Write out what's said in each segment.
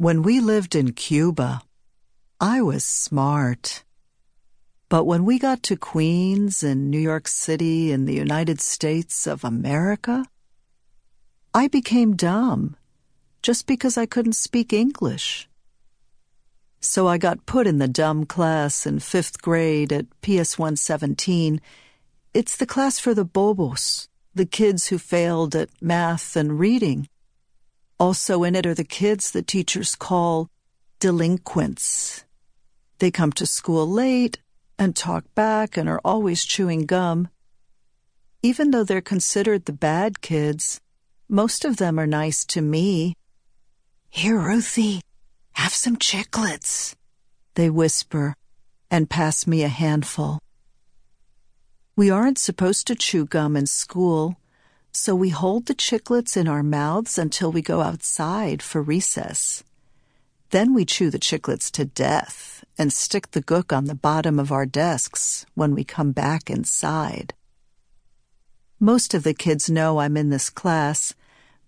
When we lived in Cuba, I was smart. But when we got to Queens and New York City in the United States of America, I became dumb just because I couldn't speak English. So I got put in the dumb class in fifth grade at PS 117. It's the class for the bobos, the kids who failed at math and reading. Also in it are the kids the teachers call delinquents. They come to school late and talk back and are always chewing gum. Even though they're considered the bad kids, most of them are nice to me. Here, Ruthie, have some chiclets, they whisper and pass me a handful. We aren't supposed to chew gum in school, so we hold the chiclets in our mouths until we go outside for recess. Then we chew the chiclets to death and stick the gook on the bottom of our desks when we come back inside. Most of the kids know I'm in this class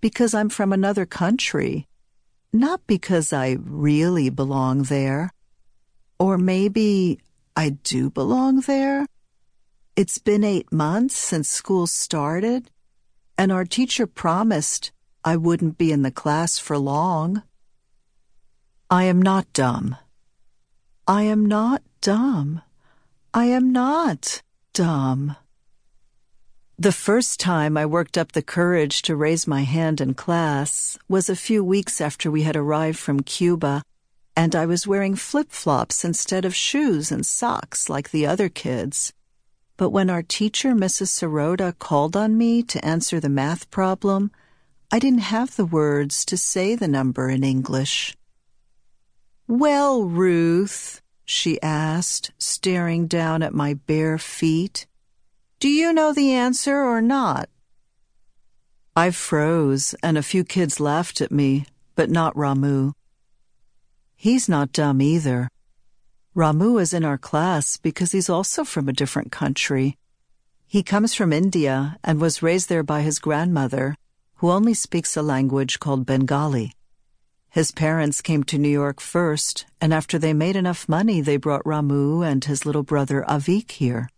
because I'm from another country, not because I really belong there. Or maybe I do belong there. It's been eight months since school started, and our teacher promised I wouldn't be in the class for long. I am not dumb. I am not dumb. I am not dumb. The first time I worked up the courage to raise my hand in class was a few weeks after we had arrived from Cuba, and I was wearing flip flops instead of shoes and socks like the other kids. But when our teacher, Mrs. Sirota, called on me to answer the math problem, I didn't have the words to say the number in English. Well, Ruth, she asked, staring down at my bare feet, do you know the answer or not? I froze, and a few kids laughed at me, but not Ramu. He's not dumb either. Ramu is in our class because he's also from a different country. He comes from India and was raised there by his grandmother, who only speaks a language called Bengali. His parents came to New York first, and after they made enough money, they brought Ramu and his little brother Avik here.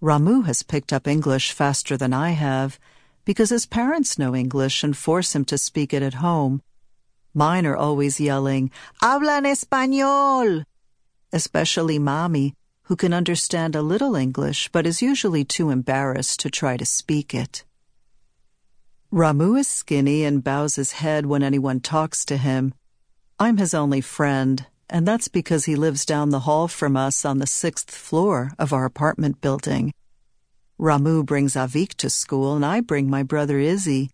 Ramu has picked up English faster than I have because his parents know English and force him to speak it at home. Mine are always yelling, Habla en español! Especially Mommy, who can understand a little English but is usually too embarrassed to try to speak it. Ramu is skinny and bows his head when anyone talks to him. I'm his only friend, and that's because he lives down the hall from us on the sixth floor of our apartment building. Ramu brings Avik to school, and I bring my brother Izzy.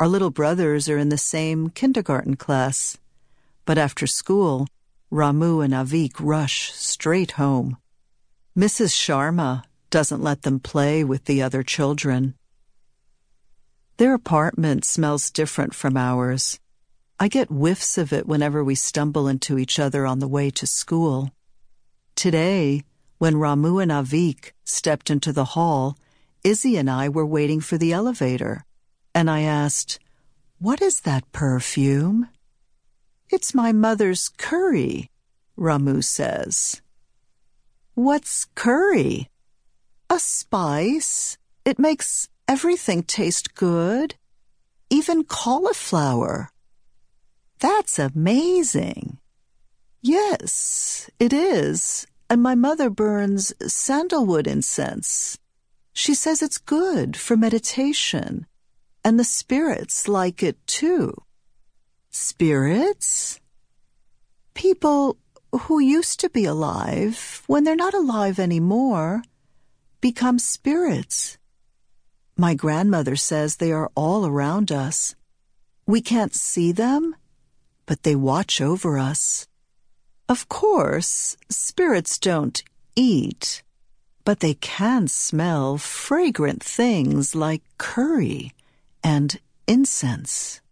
Our little brothers are in the same kindergarten class. But after school, Ramu and Avik rush straight home. Mrs. Sharma doesn't let them play with the other children. Their apartment smells different from ours. I get whiffs of it whenever we stumble into each other on the way to school. Today, when Ramu and Avik stepped into the hall, Izzy and I were waiting for the elevator, and I asked, What is that perfume? It's my mother's curry, Ramu says. What's curry? A spice. It makes Everything taste good. Even cauliflower. That's amazing. Yes, it is. And my mother burns sandalwood incense. She says it's good for meditation. And the spirits like it too. Spirits? People who used to be alive, when they're not alive anymore, become spirits. My grandmother says they are all around us. We can't see them, but they watch over us. Of course, spirits don't eat, but they can smell fragrant things like curry and incense.